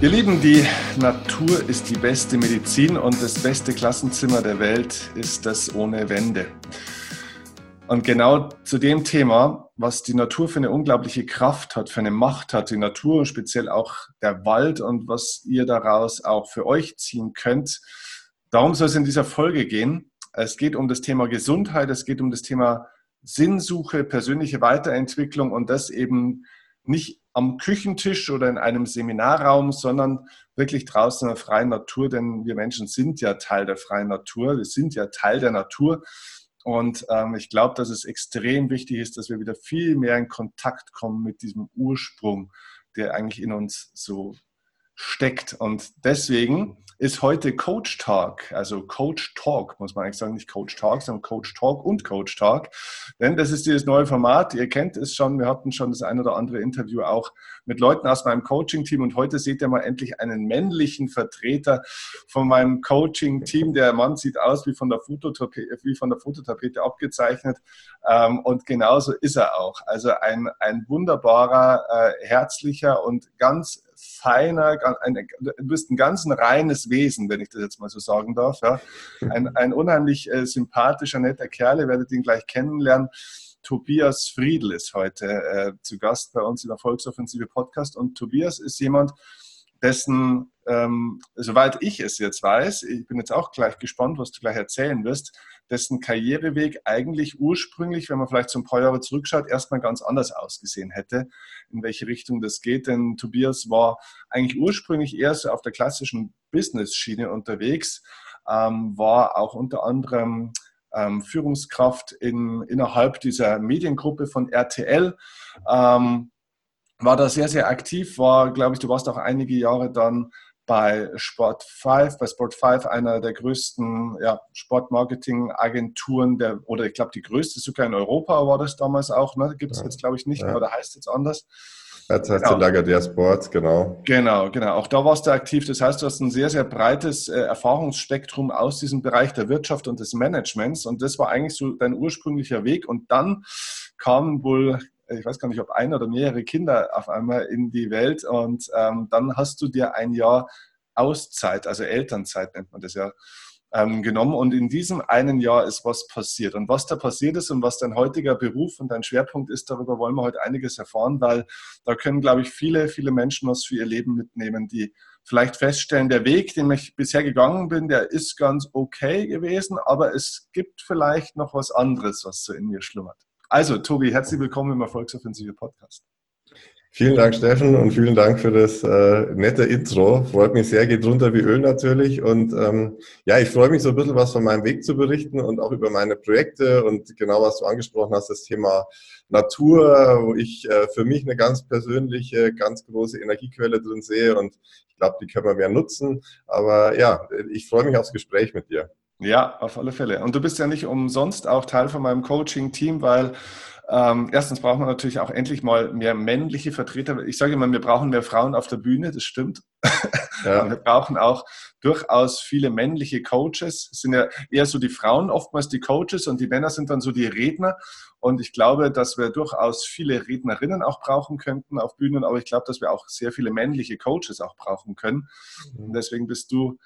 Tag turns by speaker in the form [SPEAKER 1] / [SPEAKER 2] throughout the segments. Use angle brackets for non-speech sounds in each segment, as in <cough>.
[SPEAKER 1] Ihr Lieben, die Natur ist die beste Medizin und das beste Klassenzimmer der Welt ist das ohne Wände. Und genau zu dem Thema, was die Natur für eine unglaubliche Kraft hat, für eine Macht hat, die Natur speziell auch der Wald und was ihr daraus auch für euch ziehen könnt, darum soll es in dieser Folge gehen. Es geht um das Thema Gesundheit, es geht um das Thema Sinnsuche, persönliche Weiterentwicklung und das eben nicht am Küchentisch oder in einem Seminarraum, sondern wirklich draußen in der freien Natur, denn wir Menschen sind ja Teil der freien Natur, wir sind ja Teil der Natur. Und ähm, ich glaube, dass es extrem wichtig ist, dass wir wieder viel mehr in Kontakt kommen mit diesem Ursprung, der eigentlich in uns so steckt. Und deswegen ist heute Coach Talk, also Coach Talk, muss man eigentlich sagen, nicht Coach Talk, sondern Coach Talk und Coach Talk. Denn das ist dieses neue Format. Ihr kennt es schon. Wir hatten schon das ein oder andere Interview auch mit Leuten aus meinem Coaching-Team. Und heute seht ihr mal endlich einen männlichen Vertreter von meinem Coaching-Team. Der Mann sieht aus wie von der Fototapete, wie von der Fototapete abgezeichnet. Ähm, und genauso ist er auch. Also ein, ein wunderbarer, äh, herzlicher und ganz feiner, ein, du bist ein ganz reines Wesen, wenn ich das jetzt mal so sagen darf. Ja. Ein, ein unheimlich äh, sympathischer, netter Kerl, ihr werdet ihn gleich kennenlernen. Tobias Friedl ist heute äh, zu Gast bei uns im Erfolgsoffensive Podcast. Und Tobias ist jemand, dessen, ähm, soweit ich es jetzt weiß, ich bin jetzt auch gleich gespannt, was du gleich erzählen wirst, dessen Karriereweg eigentlich ursprünglich, wenn man vielleicht so ein paar Jahre zurückschaut, erstmal ganz anders ausgesehen hätte, in welche Richtung das geht. Denn Tobias war eigentlich ursprünglich eher so auf der klassischen Business-Schiene unterwegs, ähm, war auch unter anderem ähm, Führungskraft in, innerhalb dieser Mediengruppe von RTL. Ähm, war da sehr, sehr aktiv, war, glaube ich, du warst auch einige Jahre dann bei Sport 5, bei Sport 5, einer der größten ja, Sportmarketing-Agenturen der, oder ich glaube die größte sogar in Europa war das damals auch, ne? Gibt es ja. jetzt glaube ich nicht, ja. aber da heißt es jetzt anders.
[SPEAKER 2] Jetzt heißt genau. Lagardère Sport, genau.
[SPEAKER 1] Genau, genau. Auch da warst du aktiv. Das heißt, du hast ein sehr, sehr breites äh, Erfahrungsspektrum aus diesem Bereich der Wirtschaft und des Managements. Und das war eigentlich so dein ursprünglicher Weg. Und dann kam wohl ich weiß gar nicht, ob ein oder mehrere Kinder auf einmal in die Welt und ähm, dann hast du dir ein Jahr Auszeit, also Elternzeit nennt man das ja, ähm, genommen und in diesem einen Jahr ist was passiert. Und was da passiert ist und was dein heutiger Beruf und dein Schwerpunkt ist, darüber wollen wir heute einiges erfahren, weil da können, glaube ich, viele, viele Menschen was für ihr Leben mitnehmen, die vielleicht feststellen, der Weg, den ich bisher gegangen bin, der ist ganz okay gewesen, aber es gibt vielleicht noch was anderes, was so in mir schlummert. Also, Tobi, herzlich willkommen im Erfolgsoffensive Podcast.
[SPEAKER 2] Vielen Dank, Steffen, und vielen Dank für das äh, nette Intro. Freut mich sehr, geht runter wie Öl natürlich. Und ähm, ja, ich freue mich so ein bisschen was von meinem Weg zu berichten und auch über meine Projekte und genau was du angesprochen hast, das Thema Natur, wo ich äh, für mich eine ganz persönliche, ganz große Energiequelle drin sehe und ich glaube, die können wir mehr nutzen. Aber ja, ich freue mich aufs Gespräch mit dir.
[SPEAKER 1] Ja, auf alle Fälle. Und du bist ja nicht umsonst auch Teil von meinem Coaching-Team, weil ähm, erstens brauchen wir natürlich auch endlich mal mehr männliche Vertreter. Ich sage immer, wir brauchen mehr Frauen auf der Bühne, das stimmt. <laughs> Ja. wir brauchen auch durchaus viele männliche Coaches. Es sind ja eher so die Frauen oftmals die Coaches und die Männer sind dann so die Redner. Und ich glaube, dass wir durchaus viele Rednerinnen auch brauchen könnten auf Bühnen, aber ich glaube, dass wir auch sehr viele männliche Coaches auch brauchen können. Mhm. Und deswegen bist du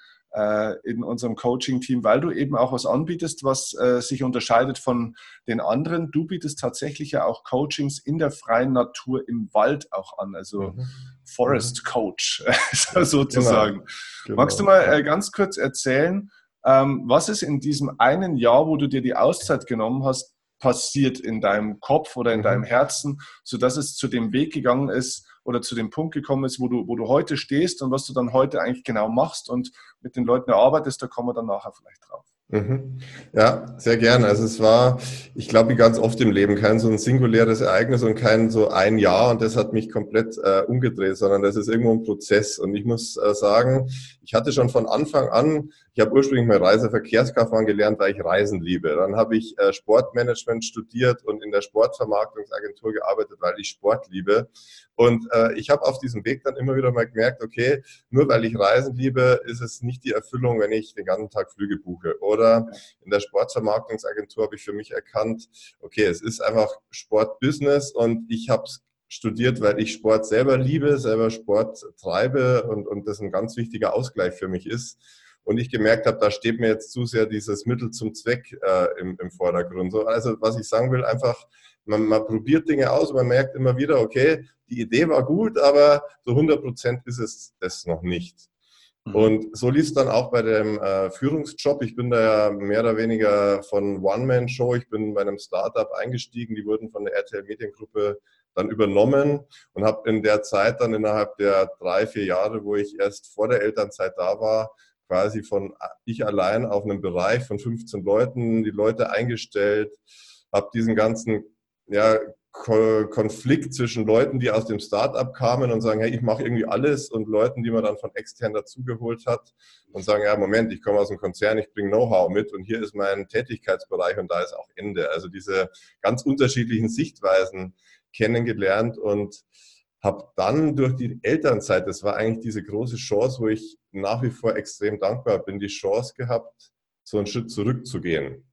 [SPEAKER 1] in unserem Coaching-Team, weil du eben auch was anbietest, was äh, sich unterscheidet von den anderen. Du bietest tatsächlich ja auch Coachings in der freien Natur im Wald auch an, also mhm. Forest mhm. Coach <laughs> sozusagen. Genau. Genau. Magst du mal äh, ganz kurz erzählen, ähm, was ist in diesem einen Jahr, wo du dir die Auszeit genommen hast, passiert in deinem Kopf oder in mhm. deinem Herzen, sodass es zu dem Weg gegangen ist, oder zu dem Punkt gekommen ist, wo du, wo du heute stehst und was du dann heute eigentlich genau machst und mit den Leuten erarbeitest, da kommen wir dann nachher vielleicht drauf.
[SPEAKER 2] Mhm. Ja, sehr gerne. Also es war, ich glaube, wie ganz oft im Leben, kein so ein singuläres Ereignis und kein so ein Jahr und das hat mich komplett äh, umgedreht, sondern das ist irgendwo ein Prozess. Und ich muss äh, sagen, ich hatte schon von Anfang an, ich habe ursprünglich mal Reiseverkehrskaufmann gelernt, weil ich Reisen liebe. Dann habe ich äh, Sportmanagement studiert und in der Sportvermarktungsagentur gearbeitet, weil ich Sport liebe. Und äh, ich habe auf diesem Weg dann immer wieder mal gemerkt, okay, nur weil ich Reisen liebe, ist es nicht die Erfüllung, wenn ich den ganzen Tag Flüge buche. Oder in der Sportvermarktungsagentur habe ich für mich erkannt, okay, es ist einfach Sportbusiness und ich habe es studiert, weil ich Sport selber liebe, selber Sport treibe und, und das ein ganz wichtiger Ausgleich für mich ist. Und ich gemerkt habe, da steht mir jetzt zu sehr dieses Mittel zum Zweck äh, im, im Vordergrund. So, also was ich sagen will, einfach, man, man probiert Dinge aus und man merkt immer wieder, okay, die Idee war gut, aber so 100 Prozent ist es das noch nicht. Mhm. Und so lief es dann auch bei dem äh, Führungsjob. Ich bin da ja mehr oder weniger von One-Man-Show. Ich bin bei einem Startup eingestiegen. Die wurden von der RTL Mediengruppe dann übernommen und habe in der Zeit dann innerhalb der drei, vier Jahre, wo ich erst vor der Elternzeit da war, quasi von ich allein auf einem Bereich von 15 Leuten die Leute eingestellt, habe diesen ganzen ja, Konflikt zwischen Leuten, die aus dem Startup kamen und sagen, hey, ich mache irgendwie alles und Leuten, die man dann von extern dazugeholt hat und sagen, ja, Moment, ich komme aus dem Konzern, ich bringe Know-how mit und hier ist mein Tätigkeitsbereich und da ist auch Ende. Also diese ganz unterschiedlichen Sichtweisen kennengelernt und habe dann durch die Elternzeit, das war eigentlich diese große Chance, wo ich nach wie vor extrem dankbar bin, die Chance gehabt, so einen Schritt zurückzugehen.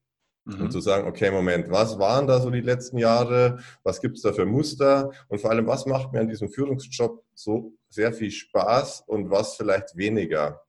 [SPEAKER 2] Mhm. Und zu sagen, okay, Moment, was waren da so die letzten Jahre? Was gibt es da für Muster? Und vor allem, was macht mir an diesem Führungsjob so sehr viel Spaß und was vielleicht weniger?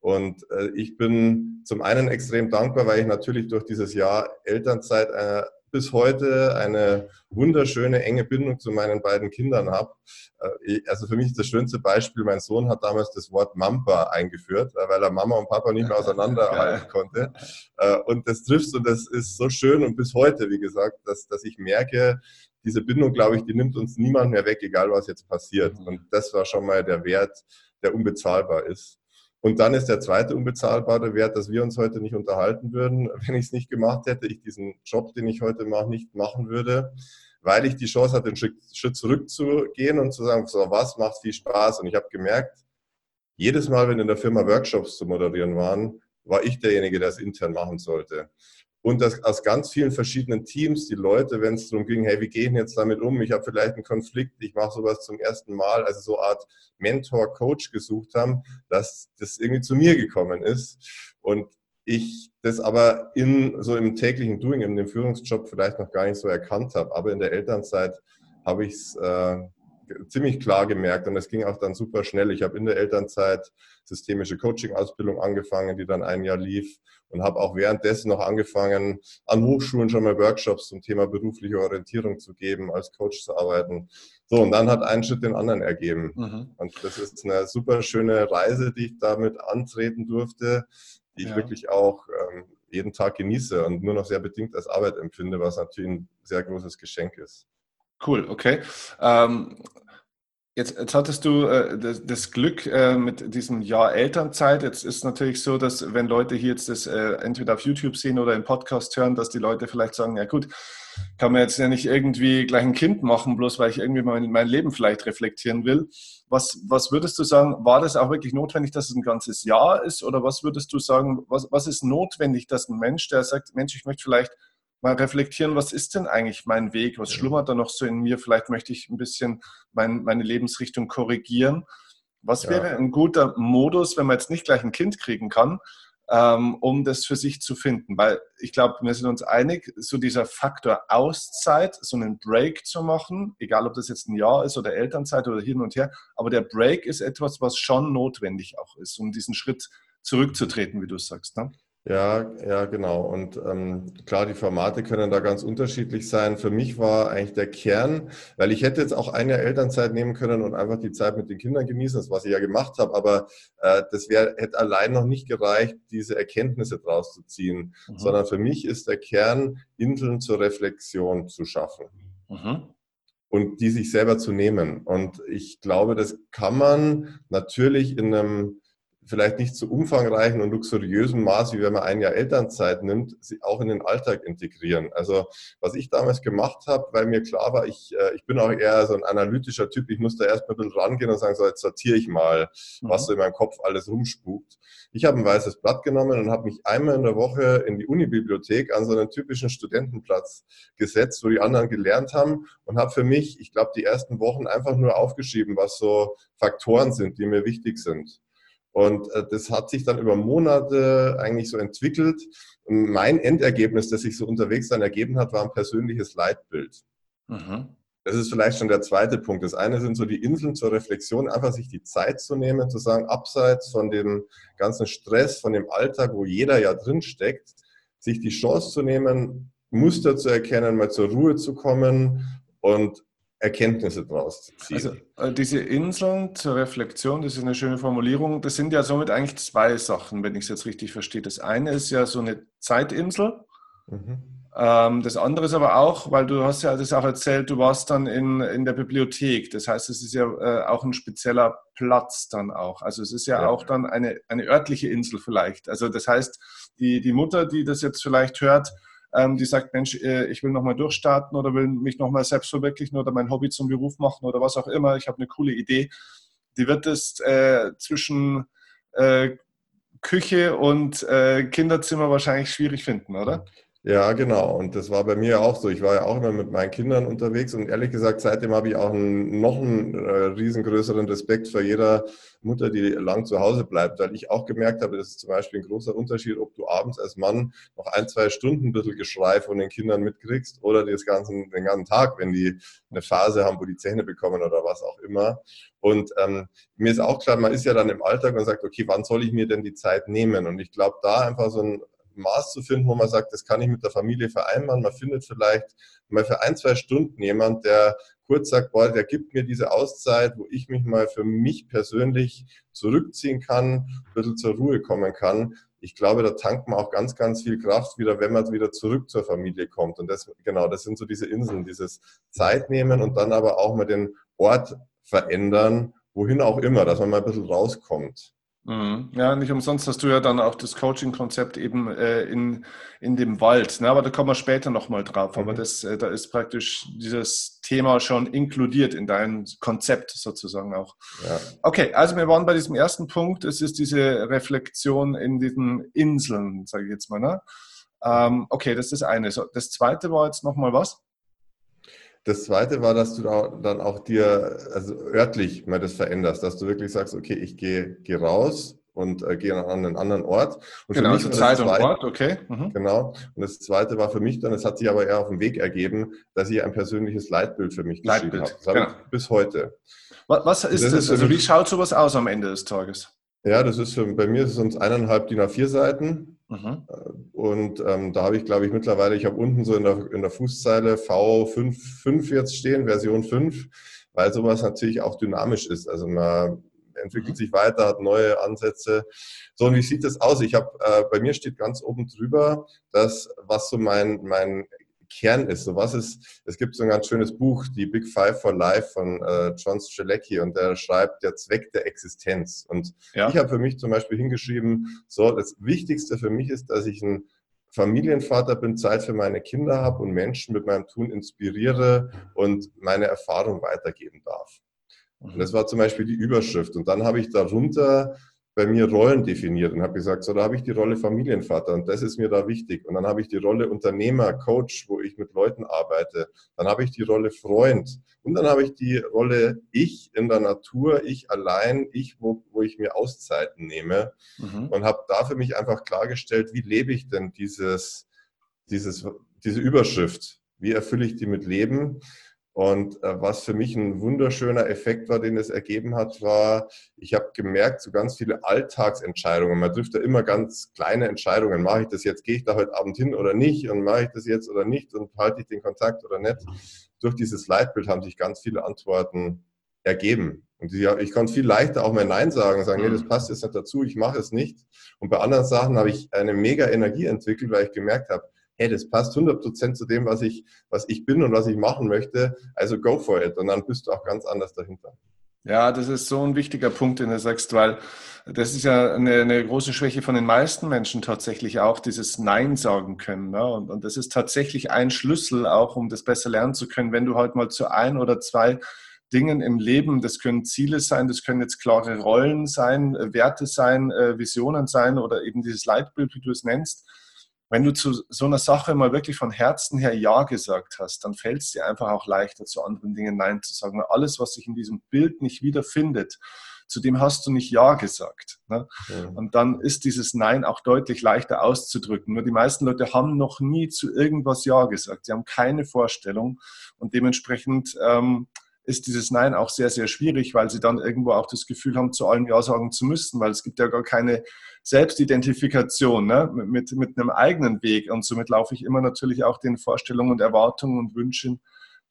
[SPEAKER 2] Und äh, ich bin zum einen extrem dankbar, weil ich natürlich durch dieses Jahr Elternzeit äh, bis heute eine wunderschöne, enge Bindung zu meinen beiden Kindern habe. Äh, also für mich ist das schönste Beispiel, mein Sohn hat damals das Wort Mampa eingeführt, äh, weil er Mama und Papa nicht mehr auseinanderhalten <laughs> konnte. Äh, und das trifft und das ist so schön und bis heute, wie gesagt, dass, dass ich merke, diese Bindung, glaube ich, die nimmt uns niemand mehr weg, egal was jetzt passiert. Und das war schon mal der Wert, der unbezahlbar ist. Und dann ist der zweite unbezahlbare Wert, dass wir uns heute nicht unterhalten würden, <laughs> wenn ich es nicht gemacht hätte, ich diesen Job, den ich heute mache, nicht machen würde, weil ich die Chance hatte, einen Schritt zurückzugehen und zu sagen, so, was macht viel Spaß? Und ich habe gemerkt, jedes Mal, wenn in der Firma Workshops zu moderieren waren, war ich derjenige, der es intern machen sollte und das aus ganz vielen verschiedenen Teams, die Leute, wenn es darum ging, hey, wie gehen jetzt damit um? Ich habe vielleicht einen Konflikt, ich mache sowas zum ersten Mal, also so eine Art Mentor, Coach gesucht haben, dass das irgendwie zu mir gekommen ist und ich das aber in so im täglichen Doing, in dem Führungsjob vielleicht noch gar nicht so erkannt habe, aber in der Elternzeit habe ich es äh, ziemlich klar gemerkt und es ging auch dann super schnell. Ich habe in der Elternzeit systemische Coaching-Ausbildung angefangen, die dann ein Jahr lief und habe auch währenddessen noch angefangen, an Hochschulen schon mal Workshops zum Thema berufliche Orientierung zu geben, als Coach zu arbeiten. So, und dann hat ein Schritt den anderen ergeben. Mhm. Und das ist eine super schöne Reise, die ich damit antreten durfte, die ich ja. wirklich auch ähm, jeden Tag genieße und nur noch sehr bedingt als Arbeit empfinde, was natürlich ein sehr großes Geschenk ist.
[SPEAKER 1] Cool, okay. Ähm, jetzt, jetzt hattest du äh, das, das, Glück äh, mit diesem Jahr Elternzeit. Jetzt ist natürlich so, dass wenn Leute hier jetzt das äh, entweder auf YouTube sehen oder im Podcast hören, dass die Leute vielleicht sagen, ja gut, kann man jetzt ja nicht irgendwie gleich ein Kind machen, bloß weil ich irgendwie mein, mein Leben vielleicht reflektieren will. Was, was würdest du sagen, war das auch wirklich notwendig, dass es ein ganzes Jahr ist? Oder was würdest du sagen, was, was ist notwendig, dass ein Mensch, der sagt, Mensch, ich möchte vielleicht mal reflektieren, was ist denn eigentlich mein Weg? Was schlummert da noch so in mir? Vielleicht möchte ich ein bisschen mein, meine Lebensrichtung korrigieren. Was ja. wäre ein guter Modus, wenn man jetzt nicht gleich ein Kind kriegen kann, ähm, um das für sich zu finden? Weil ich glaube, wir sind uns einig, so dieser Faktor Auszeit, so einen Break zu machen, egal ob das jetzt ein Jahr ist oder Elternzeit oder hin und her, aber der Break ist etwas, was schon notwendig auch ist, um diesen Schritt zurückzutreten, wie du sagst. Ne?
[SPEAKER 2] Ja, ja, genau. Und ähm, klar, die Formate können da ganz unterschiedlich sein. Für mich war eigentlich der Kern, weil ich hätte jetzt auch ein Jahr Elternzeit nehmen können und einfach die Zeit mit den Kindern genießen, das was ich ja gemacht habe, aber äh, das wäre hätte allein noch nicht gereicht, diese Erkenntnisse draus zu ziehen, mhm. sondern für mich ist der Kern, Inseln zur Reflexion zu schaffen. Mhm und die sich selber zu nehmen. Und ich glaube, das kann man natürlich in einem vielleicht nicht so umfangreichen und luxuriösen Maß, wie wenn man ein Jahr Elternzeit nimmt, sie auch in den Alltag integrieren. Also was ich damals gemacht habe, weil mir klar war, ich, äh, ich bin auch eher so ein analytischer Typ, ich muss da erstmal ein bisschen rangehen und sagen, so jetzt sortiere ich mal, was mhm. so in meinem Kopf alles rumspukt. Ich habe ein weißes Blatt genommen und habe mich einmal in der Woche in die Unibibliothek an so einen typischen Studentenplatz gesetzt, wo die anderen gelernt haben und habe für mich, ich glaube, die ersten Wochen einfach nur aufgeschrieben, was so Faktoren sind, die mir wichtig sind. Und äh, das hat sich dann über Monate eigentlich so entwickelt. Und mein Endergebnis, das sich so unterwegs dann ergeben hat, war ein persönliches Leitbild. Mhm. das ist vielleicht schon der zweite Punkt. Das eine sind so die Inseln zur Reflexion, einfach sich die Zeit zu nehmen, zu sagen, abseits von dem ganzen Stress, von dem Alltag, wo jeder ja drin steckt, sich die Chance zu nehmen, Muster zu erkennen, mal zur Ruhe zu kommen und Erkenntnisse daraus zu ziehen.
[SPEAKER 1] Also äh, diese Inseln zur Reflexion, das ist eine schöne Formulierung, das sind ja somit eigentlich zwei Sachen, wenn ich es jetzt richtig verstehe. Das eine ist ja so eine Zeitinsel. Mhm. Ähm, das andere ist aber auch, weil du hast ja das auch erzählt, du warst dann in, in der Bibliothek. Das heißt, es ist ja äh, auch ein spezieller Platz dann auch. Also es ist ja, ja, auch dann eine, eine örtliche Insel vielleicht. Also das heißt, die, die Mutter, die das jetzt vielleicht hört, ähm, die sagt, Mensch, äh, ich will nochmal durchstarten oder will mich nochmal selbst verwirklichen oder mein Hobby zum Beruf machen oder was auch immer, ich habe eine coole Idee, die wird es äh, zwischen äh, Küche und äh, Kinderzimmer wahrscheinlich schwierig finden, oder?
[SPEAKER 2] Ja, genau. Und das war bei mir auch so. Ich war ja auch immer mit meinen Kindern unterwegs und ehrlich gesagt, seitdem habe ich auch einen, noch einen äh, riesengrößeren Respekt vor jeder Mutter, die lang zu Hause bleibt, weil ich auch gemerkt habe, das ist zum Beispiel ein großer Unterschied, ob du abends als Mann noch ein, zwei Stunden ein bisschen Geschrei von den Kindern mitkriegst oder das ganzen, den ganzen Tag, wenn die eine Phase haben, wo die Zähne bekommen oder was auch immer. Und ähm, mir ist auch klar, man ist ja dann im Alltag und sagt, okay, wann soll ich mir denn die Zeit nehmen? Und ich glaube, da einfach so ein Maß zu finden, wo man sagt, das kann ich mit der Familie vereinbaren. Man findet vielleicht mal für ein, zwei Stunden jemand, der kurz sagt, boah, der gibt mir diese Auszeit, wo ich mich mal für mich persönlich zurückziehen kann, ein bisschen zur Ruhe kommen kann. Ich glaube, da tankt man auch ganz, ganz viel Kraft wieder, wenn man wieder zurück zur Familie kommt. Und das, genau, das sind so diese Inseln, dieses Zeit nehmen und dann aber auch mal den Ort verändern, wohin auch immer, dass man mal ein bisschen rauskommt.
[SPEAKER 1] Mhm. Ja, nicht umsonst hast du ja dann auch das Coaching-Konzept eben äh, in, in dem Wald. Ne? Aber da kommen wir später nochmal drauf. Mhm. Aber das, äh, da ist praktisch dieses Thema schon inkludiert in dein Konzept sozusagen auch. Ja. Okay, also wir waren bei diesem ersten Punkt. Es ist diese Reflexion in diesen Inseln, sage ich jetzt mal. Ne? Ähm, okay, das ist das eine. So, das zweite war jetzt nochmal was?
[SPEAKER 2] Das zweite war, dass du da dann auch dir, also örtlich mal das veränderst, dass du wirklich sagst, okay, ich gehe, gehe raus und äh, gehe an einen anderen Ort. Und
[SPEAKER 1] genau, also Zeit und Ort, okay.
[SPEAKER 2] Mhm. Genau. Und das zweite war für mich dann, es hat sich aber eher auf dem Weg ergeben, dass ich ein persönliches Leitbild für mich
[SPEAKER 1] geschrieben habe.
[SPEAKER 2] Das genau. bis heute.
[SPEAKER 1] Was, was ist das? das? Ist also wie schaut sowas aus am Ende des Tages?
[SPEAKER 2] Ja, das ist für, bei mir ist es uns eineinhalb DIN A4 Seiten. Mhm. Und ähm, da habe ich, glaube ich, mittlerweile, ich habe unten so in der, in der Fußzeile V5 5 jetzt stehen, Version 5, weil sowas natürlich auch dynamisch ist. Also man entwickelt mhm. sich weiter, hat neue Ansätze. So, und wie sieht das aus? Ich habe, äh, bei mir steht ganz oben drüber, dass was so mein, mein Kern ist. So was ist, es gibt so ein ganz schönes Buch, die Big Five for Life von äh, John Strelecki und der schreibt der Zweck der Existenz. Und ja. ich habe für mich zum Beispiel hingeschrieben, so das Wichtigste für mich ist, dass ich ein Familienvater bin, Zeit für meine Kinder habe und Menschen mit meinem Tun inspiriere und meine Erfahrung weitergeben darf. Und das war zum Beispiel die Überschrift. Und dann habe ich darunter bei mir Rollen definiert und habe gesagt, so da habe ich die Rolle Familienvater und das ist mir da wichtig. Und dann habe ich die Rolle Unternehmer, Coach, wo ich mit Leuten arbeite. Dann habe ich die Rolle Freund und dann habe ich die Rolle ich in der Natur, ich allein, ich, wo, wo ich mir Auszeiten nehme mhm. und habe da für mich einfach klargestellt, wie lebe ich denn dieses, dieses, diese Überschrift? Wie erfülle ich die mit Leben? Und äh, was für mich ein wunderschöner Effekt war, den es ergeben hat, war, ich habe gemerkt, so ganz viele Alltagsentscheidungen. Man trifft ja immer ganz kleine Entscheidungen. Mache ich das jetzt, gehe ich da heute Abend hin oder nicht? Und mache ich das jetzt oder nicht? Und halte ich den Kontakt oder nicht? Durch dieses Leitbild haben sich ganz viele Antworten ergeben. Und ich, ich konnte viel leichter auch mal Nein sagen, sagen, nee, das passt jetzt nicht dazu, ich mache es nicht. Und bei anderen Sachen habe ich eine mega Energie entwickelt, weil ich gemerkt habe, hey, das passt 100% zu dem, was ich, was ich bin und was ich machen möchte. Also go for it. Und dann bist du auch ganz anders dahinter.
[SPEAKER 1] Ja, das ist so ein wichtiger Punkt, den du sagst, weil das ist ja eine, eine große Schwäche von den meisten Menschen tatsächlich auch, dieses Nein sagen können. Ne? Und, und das ist tatsächlich ein Schlüssel auch, um das besser lernen zu können, wenn du halt mal zu ein oder zwei Dingen im Leben, das können Ziele sein, das können jetzt klare Rollen sein, Werte sein, äh, Visionen sein oder eben dieses Leitbild, wie du es nennst, wenn du zu so einer Sache mal wirklich von Herzen her Ja gesagt hast, dann fällt es dir einfach auch leichter, zu anderen Dingen Nein zu sagen. Weil alles, was sich in diesem Bild nicht wiederfindet, zu dem hast du nicht Ja gesagt. Ne? Ja. Und dann ist dieses Nein auch deutlich leichter auszudrücken. Nur die meisten Leute haben noch nie zu irgendwas Ja gesagt. Sie haben keine Vorstellung und dementsprechend ähm, ist dieses Nein auch sehr, sehr schwierig, weil sie dann irgendwo auch das Gefühl haben, zu allem Ja sagen zu müssen, weil es gibt ja gar keine Selbstidentifikation ne? mit, mit einem eigenen Weg. Und somit laufe ich immer natürlich auch den Vorstellungen und Erwartungen und Wünschen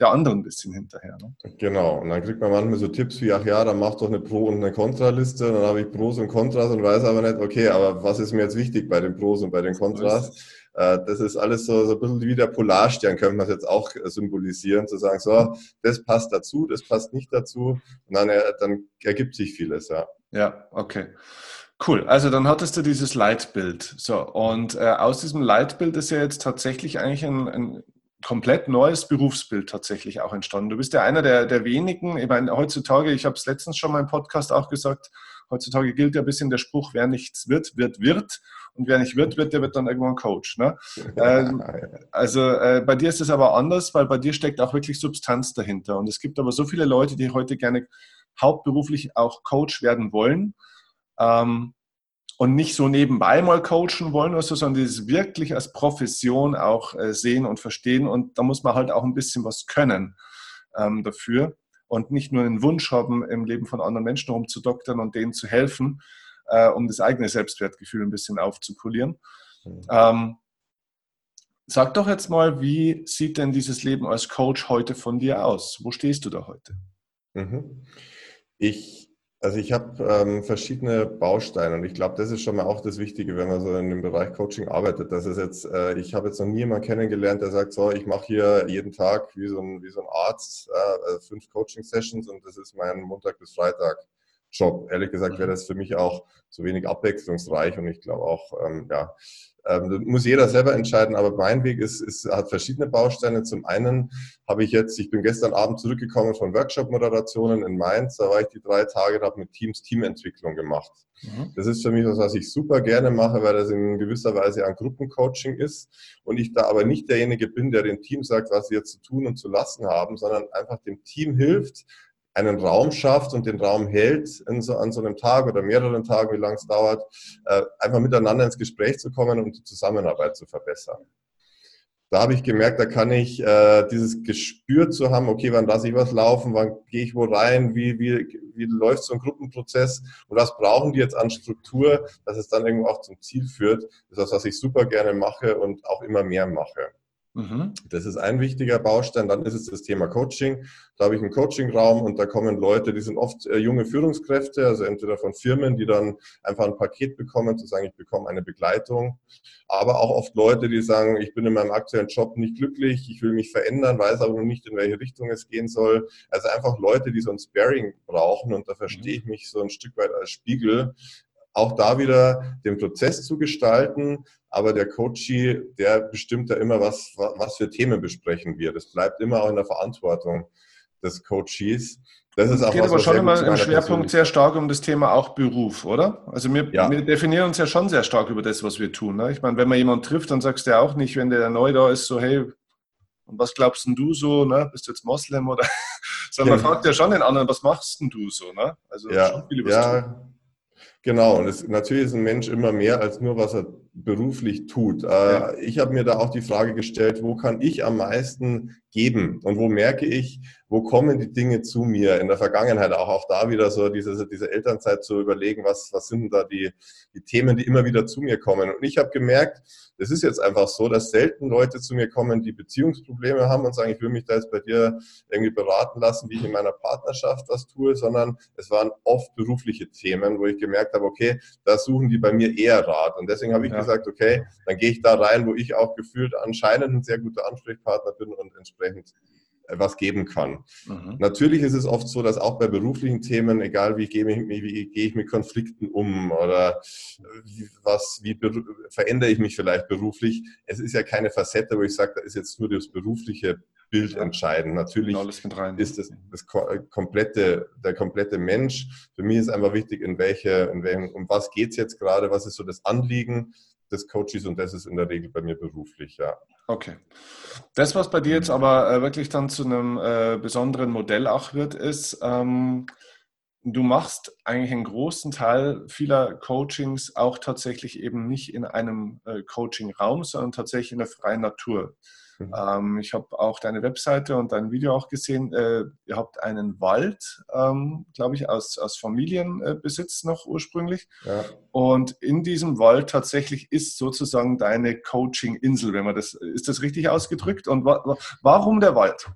[SPEAKER 1] der anderen ein bisschen hinterher. Ne?
[SPEAKER 2] Genau, und dann kriegt man manchmal so Tipps wie, ach ja, dann mach doch eine Pro- und eine Kontraliste, dann habe ich Pros und Kontras und weiß aber nicht, okay, aber was ist mir jetzt wichtig bei den Pros und bei den Kontras? Äh, das ist alles so, so ein bisschen wie der Polarstern, könnte man es jetzt auch symbolisieren, zu sagen, so, das passt dazu, das passt nicht dazu, und dann, äh, dann ergibt sich vieles, ja.
[SPEAKER 1] Ja, okay. Cool, also dann hattest du dieses Leitbild. So, und äh, aus diesem Leitbild ist ja jetzt tatsächlich eigentlich ein, ein komplett neues Berufsbild tatsächlich auch entstanden. Du bist ja einer der, der wenigen, ich meine, heutzutage, ich habe es letztens schon mal im Podcast auch gesagt, heutzutage gilt ja ein bisschen der Spruch, wer nichts wird, wird, wird. Und wer nicht wird, wird, der wird dann irgendwann Coach. Ne? <laughs> ähm, also äh, bei dir ist es aber anders, weil bei dir steckt auch wirklich Substanz dahinter. Und es gibt aber so viele Leute, die heute gerne hauptberuflich auch Coach werden wollen. Ähm, und nicht so nebenbei mal coachen wollen oder so, sondern das wirklich als Profession auch äh, sehen und verstehen. Und da muss man halt auch ein bisschen was können ähm, dafür und nicht nur einen Wunsch haben, im Leben von anderen Menschen rumzudoktern und denen zu helfen, äh, um das eigene Selbstwertgefühl ein bisschen aufzupolieren. Mhm. Ähm, sag doch jetzt mal, wie sieht denn dieses Leben als Coach heute von dir aus? Wo stehst du da heute?
[SPEAKER 2] Mhm. Ich also ich habe ähm, verschiedene Bausteine und ich glaube, das ist schon mal auch das Wichtige, wenn man so in dem Bereich Coaching arbeitet. Das ist jetzt, äh, ich habe jetzt noch nie jemanden kennengelernt, der sagt, so, ich mache hier jeden Tag wie so ein, wie so ein Arzt äh, fünf Coaching-Sessions und das ist mein Montag bis Freitag Job. Ehrlich gesagt wäre mhm. das für mich auch zu wenig abwechslungsreich und ich glaube auch, ähm, ja, ähm, muss jeder selber entscheiden, aber mein Weg ist, ist, hat verschiedene Bausteine. Zum einen habe ich jetzt, ich bin gestern Abend zurückgekommen von Workshop-Moderationen in Mainz, da war ich die drei Tage, da habe mit Teams Teamentwicklung gemacht. Mhm. Das ist für mich was, was ich super gerne mache, weil das in gewisser Weise ein Gruppencoaching ist und ich da aber nicht derjenige bin, der dem Team sagt, was sie jetzt zu tun und zu lassen haben, sondern einfach dem Team hilft, einen Raum schafft und den Raum hält so, an so einem Tag oder mehreren Tagen, wie lange es dauert, äh, einfach miteinander ins Gespräch zu kommen und die Zusammenarbeit zu verbessern. Da habe ich gemerkt, da kann ich äh, dieses Gespür zu haben, okay, wann lasse ich was laufen, wann gehe ich wo rein, wie, wie, wie läuft so ein Gruppenprozess und was brauchen die jetzt an Struktur, dass es dann irgendwo auch zum Ziel führt. Das ist das, was ich super gerne mache und auch immer mehr mache. Mhm. Das ist ein wichtiger Baustein. Dann ist es das Thema Coaching. Da habe ich einen Coachingraum und da kommen Leute, die sind oft äh, junge Führungskräfte, also entweder von Firmen, die dann einfach ein Paket bekommen, zu sagen, ich bekomme eine Begleitung. Aber auch oft Leute, die sagen, ich bin in meinem aktuellen Job nicht glücklich, ich will mich verändern, weiß aber noch nicht, in welche Richtung es gehen soll. Also einfach Leute, die so ein Sparing brauchen und da verstehe ich mich so ein Stück weit als Spiegel, auch da wieder den Prozess zu gestalten. Aber der Coachie, der bestimmt ja immer, was, was für Themen besprechen wir. Das bleibt immer auch in der Verantwortung des Coaches.
[SPEAKER 1] Das ist auch geht was, aber schon immer im Schwerpunkt sehr stark um das Thema auch Beruf, oder? Also wir, ja. wir, definieren uns ja schon sehr stark über das, was wir tun. Ne? Ich meine, wenn man jemanden trifft, dann sagst du ja auch nicht, wenn der neu da ist, so, hey, und was glaubst denn du so, ne? Bist du jetzt Moslem oder? <laughs> Sondern man fragt ja schon den anderen, was machst denn du so, ne?
[SPEAKER 2] Also ja, schon viel über ja, tun. Genau, und es, natürlich ist ein Mensch immer mehr als nur, was er beruflich tut. Äh, ja. Ich habe mir da auch die Frage gestellt, wo kann ich am meisten geben und wo merke ich, wo kommen die Dinge zu mir in der Vergangenheit, auch, auch da wieder so diese, diese Elternzeit zu überlegen, was, was sind da die, die Themen, die immer wieder zu mir kommen. Und ich habe gemerkt, es ist jetzt einfach so, dass selten Leute zu mir kommen, die Beziehungsprobleme haben und sagen, ich will mich da jetzt bei dir irgendwie beraten lassen, wie ich in meiner Partnerschaft was tue, sondern es waren oft berufliche Themen, wo ich gemerkt habe, okay, da suchen die bei mir eher Rat. Und deswegen habe ich ja. gesagt, okay, dann gehe ich da rein, wo ich auch gefühlt anscheinend ein sehr guter Ansprechpartner bin und entsprechend was geben kann. Mhm. Natürlich ist es oft so, dass auch bei beruflichen Themen, egal wie gehe ich, wie gehe ich mit Konflikten um oder wie, was, wie verändere ich mich vielleicht beruflich, es ist ja keine Facette, wo ich sage, da ist jetzt nur das berufliche Bild entscheidend. Natürlich ist das, das komplette, der komplette Mensch. Für mich ist einfach wichtig, in welche, in welchem, um was geht es jetzt gerade, was ist so das Anliegen des Coaches und das ist in der Regel bei mir beruflich, ja.
[SPEAKER 1] Okay. Das, was bei dir jetzt aber äh, wirklich dann zu einem äh, besonderen Modell auch wird, ist, ähm, du machst eigentlich einen großen Teil vieler Coachings auch tatsächlich eben nicht in einem äh, Coaching-Raum, sondern tatsächlich in der freien Natur. Mhm. Ähm, ich habe auch deine Webseite und dein Video auch gesehen. Äh, ihr habt einen Wald, ähm, glaube ich, aus, aus Familienbesitz noch ursprünglich. Ja. Und in diesem Wald tatsächlich ist sozusagen deine Coaching-Insel, wenn man das, ist das richtig ausgedrückt? Und wa warum der Wald?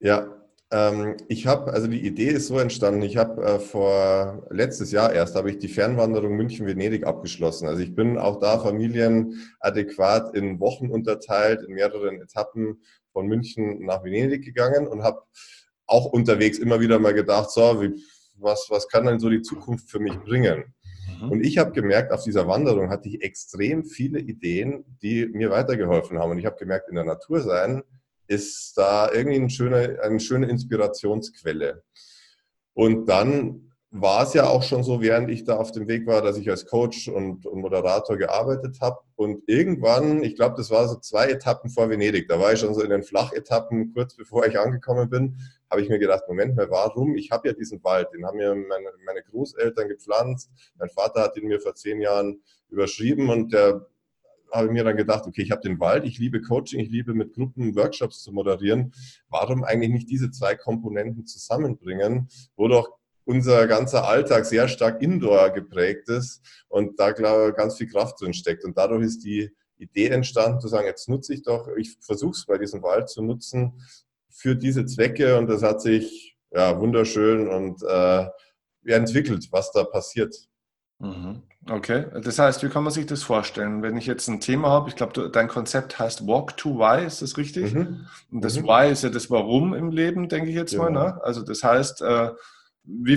[SPEAKER 2] Ja, ähm, ich habe, also die Idee ist so entstanden, ich habe äh, vor letztes Jahr erst, habe ich die Fernwanderung München-Venedig abgeschlossen. Also ich bin auch da familienadäquat in Wochen unterteilt, in mehreren Etappen von München nach Venedig gegangen und habe auch unterwegs immer wieder mal gedacht, so, wie, was, was kann denn so die Zukunft für mich bringen? Mhm. Und ich habe gemerkt, auf dieser Wanderung hatte ich extrem viele Ideen, die mir weitergeholfen haben. Und ich habe gemerkt, in der Natur sein, ist da irgendwie eine schöne, eine schöne Inspirationsquelle. Und dann war es ja auch schon so, während ich da auf dem Weg war, dass ich als Coach und, und Moderator gearbeitet habe. Und irgendwann, ich glaube, das war so zwei Etappen vor Venedig, da war ich schon so in den Flachetappen, kurz bevor ich angekommen bin, habe ich mir gedacht, Moment mal, warum? Ich habe ja diesen Wald, den haben mir meine, meine Großeltern gepflanzt. Mein Vater hat ihn mir vor zehn Jahren überschrieben und der habe ich mir dann gedacht, okay, ich habe den Wald, ich liebe Coaching, ich liebe mit Gruppen Workshops zu moderieren. Warum eigentlich nicht diese zwei Komponenten zusammenbringen, wo doch unser ganzer Alltag sehr stark indoor geprägt ist und da, glaube ich, ganz viel Kraft drin steckt. Und dadurch ist die Idee entstanden, zu sagen, jetzt nutze ich doch, ich versuche es bei diesem Wald zu nutzen für diese Zwecke und das hat sich ja, wunderschön und äh, entwickelt, was da passiert.
[SPEAKER 1] Mhm. Okay, das heißt, wie kann man sich das vorstellen? Wenn ich jetzt ein Thema habe, ich glaube, dein Konzept heißt Walk to Why, ist das richtig? Mhm. Und das mhm. Why ist ja das Warum im Leben, denke ich jetzt genau. mal. Ne? Also das heißt, äh, wie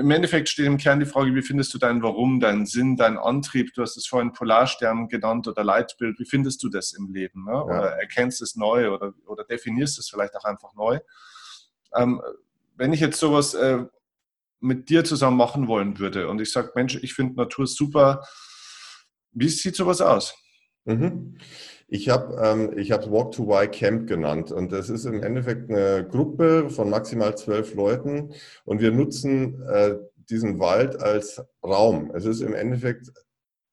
[SPEAKER 1] im Endeffekt steht im Kern die Frage, wie findest du dein Warum, deinen Sinn, deinen Antrieb? Du hast es vorhin Polarstern genannt oder Leitbild. Wie findest du das im Leben? Ne? Oder ja. erkennst es neu oder, oder definierst es vielleicht auch einfach neu? Ähm, wenn ich jetzt sowas äh, mit dir zusammen machen wollen würde und ich sage, Mensch, ich finde Natur super, wie sieht sowas aus?
[SPEAKER 2] Mhm. Ich habe ähm, Walk to Y Camp genannt und das ist im Endeffekt eine Gruppe von maximal zwölf Leuten und wir nutzen äh, diesen Wald als Raum. Es ist im Endeffekt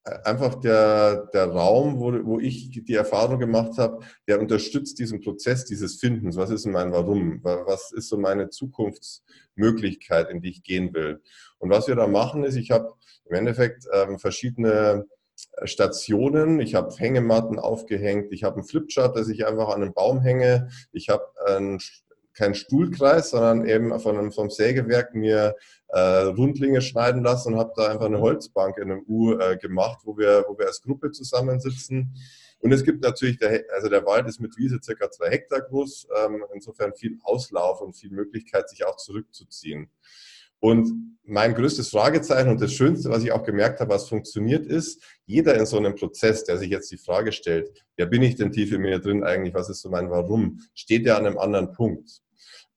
[SPEAKER 2] einfach der, der Raum, wo, wo ich die Erfahrung gemacht habe, der unterstützt diesen Prozess dieses Findens. Was ist mein Warum? Was ist so meine Zukunftsmöglichkeit, in die ich gehen will? Und was wir da machen, ist, ich habe im Endeffekt ähm, verschiedene Stationen, ich habe Hängematten aufgehängt, ich habe einen Flipchart, dass ich einfach an einen Baum hänge, ich habe einen kein Stuhlkreis, sondern eben von einem, vom Sägewerk mir äh, Rundlinge schneiden lassen und habe da einfach eine Holzbank in einem U äh, gemacht, wo wir, wo wir als Gruppe zusammensitzen. Und es gibt natürlich, der, also der Wald ist mit Wiese circa zwei Hektar groß, ähm, insofern viel Auslauf und viel Möglichkeit, sich auch zurückzuziehen. Und mein größtes Fragezeichen und das Schönste, was ich auch gemerkt habe, was funktioniert, ist, jeder in so einem Prozess, der sich jetzt die Frage stellt, wer bin ich denn tief in mir drin eigentlich, was ist so mein Warum, steht ja an einem anderen Punkt.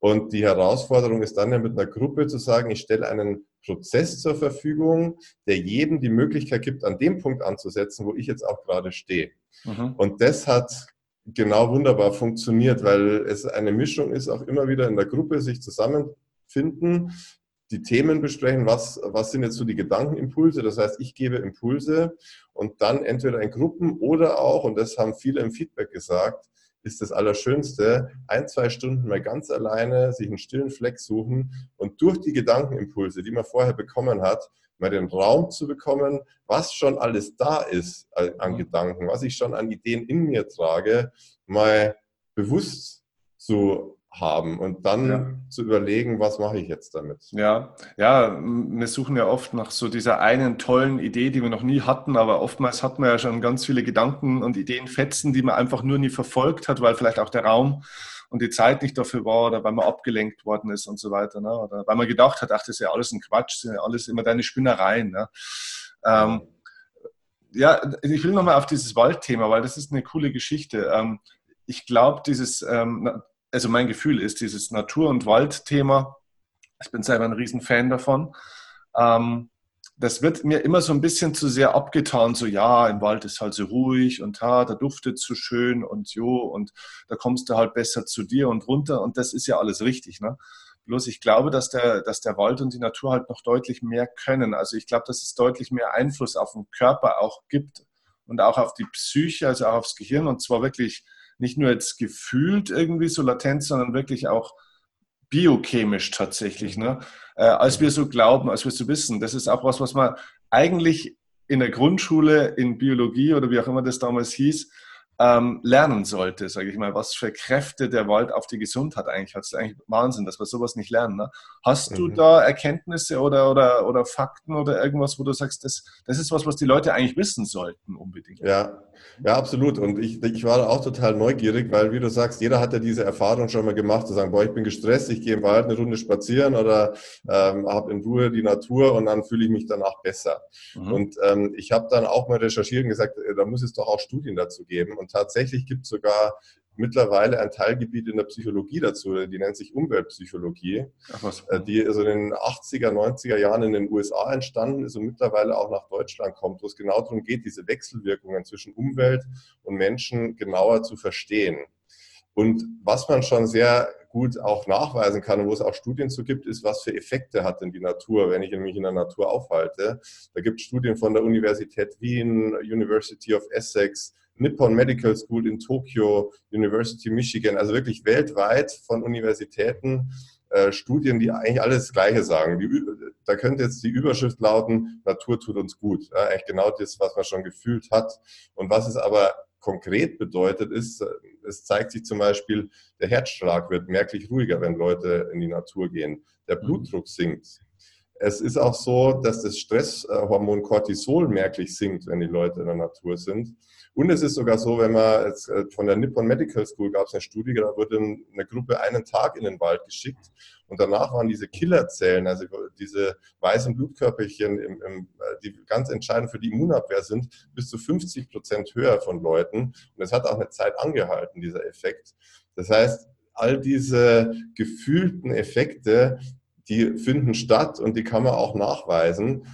[SPEAKER 2] Und die Herausforderung ist dann ja mit einer Gruppe zu sagen, ich stelle einen Prozess zur Verfügung, der jedem die Möglichkeit gibt, an dem Punkt anzusetzen, wo ich jetzt auch gerade stehe. Mhm. Und das hat genau wunderbar funktioniert, weil es eine Mischung ist, auch immer wieder in der Gruppe sich zusammenfinden, die Themen besprechen, was, was sind jetzt so die Gedankenimpulse. Das heißt, ich gebe Impulse und dann entweder in Gruppen oder auch, und das haben viele im Feedback gesagt, ist das Allerschönste, ein, zwei Stunden mal ganz alleine sich einen stillen Fleck suchen und durch die Gedankenimpulse, die man vorher bekommen hat, mal den Raum zu bekommen, was schon alles da ist an mhm. Gedanken, was ich schon an Ideen in mir trage, mal bewusst zu haben und dann ja. zu überlegen, was mache ich jetzt damit.
[SPEAKER 1] Ja, ja, wir suchen ja oft nach so dieser einen tollen Idee, die wir noch nie hatten, aber oftmals hat man ja schon ganz viele Gedanken und Ideenfetzen, die man einfach nur nie verfolgt hat, weil vielleicht auch der Raum und die Zeit nicht dafür war oder weil man abgelenkt worden ist und so weiter. Ne? Oder weil man gedacht hat, ach, das ist ja alles ein Quatsch, das sind ja alles immer deine Spinnereien. Ne? Ähm, ja, ich will nochmal auf dieses Waldthema, weil das ist eine coole Geschichte. Ähm, ich glaube, dieses, ähm, also mein Gefühl ist dieses Natur- und Waldthema, ich bin selber ein Riesenfan davon, ähm, das wird mir immer so ein bisschen zu sehr abgetan, so ja, im Wald ist halt so ruhig und ha, da duftet so schön und jo, und da kommst du halt besser zu dir und runter und das ist ja alles richtig. Ne? Bloß ich glaube, dass der, dass der Wald und die Natur halt noch deutlich mehr können. Also ich glaube, dass es deutlich mehr Einfluss auf den Körper auch gibt und auch auf die Psyche, also auch aufs Gehirn. Und zwar wirklich nicht nur jetzt gefühlt irgendwie so latent, sondern wirklich auch biochemisch tatsächlich, ne? Äh, als wir so glauben, als wir so wissen. Das ist auch was, was man eigentlich in der Grundschule in Biologie oder wie auch immer das damals hieß, ähm, lernen sollte, sage ich mal, was für Kräfte der Wald auf die Gesundheit eigentlich hat. Das ist eigentlich Wahnsinn, dass wir sowas nicht lernen. Ne? Hast mhm. du da Erkenntnisse oder, oder, oder Fakten oder irgendwas, wo du sagst, das, das ist was, was die Leute eigentlich wissen sollten unbedingt?
[SPEAKER 2] Ja, ja, absolut. Und ich, ich war auch total neugierig, weil, wie du sagst, jeder hat ja diese Erfahrung schon mal gemacht, zu sagen, boah, ich bin gestresst, ich gehe im Wald eine Runde spazieren oder ähm, habe in Ruhe die Natur und dann fühle ich mich danach besser. Mhm. Und ähm, ich habe dann auch mal recherchiert und gesagt, äh, da muss es doch auch Studien dazu geben. Und tatsächlich gibt es sogar mittlerweile ein Teilgebiet in der Psychologie dazu, die nennt sich Umweltpsychologie, äh, die also in den 80er, 90er Jahren in den USA entstanden ist und mittlerweile auch nach Deutschland kommt, wo es genau darum geht, diese Wechselwirkungen zwischen Umwelt und Menschen genauer zu verstehen. Und was man schon sehr gut auch nachweisen kann und wo es auch Studien zu gibt, ist, was für Effekte hat denn die Natur, wenn ich mich in der Natur aufhalte. Da gibt es Studien von der Universität Wien, University of Essex, Nippon Medical School in Tokio, University Michigan, also wirklich weltweit von Universitäten äh, Studien, die eigentlich alles Gleiche sagen. Die, da könnte jetzt die Überschrift lauten, Natur tut uns gut. Ja, eigentlich genau das, was man schon gefühlt hat. Und was es aber konkret bedeutet, ist, es zeigt sich zum Beispiel, der Herzschlag wird merklich ruhiger, wenn Leute in die Natur gehen. Der mhm. Blutdruck sinkt. Es ist auch so, dass das Stresshormon Cortisol merklich sinkt, wenn die Leute in der Natur sind. Und es ist sogar so, wenn man jetzt äh, von der Nippon Medical School gab es eine Studie, da wurde eine Gruppe einen Tag in den Wald geschickt und danach waren diese Killerzellen, also diese weißen Blutkörperchen, im, im, äh, die ganz entscheidend für die Immunabwehr sind, bis zu 50 Prozent höher von Leuten. Und es hat auch eine Zeit angehalten, dieser Effekt. Das heißt, all diese gefühlten Effekte, die finden statt und die kann man auch nachweisen.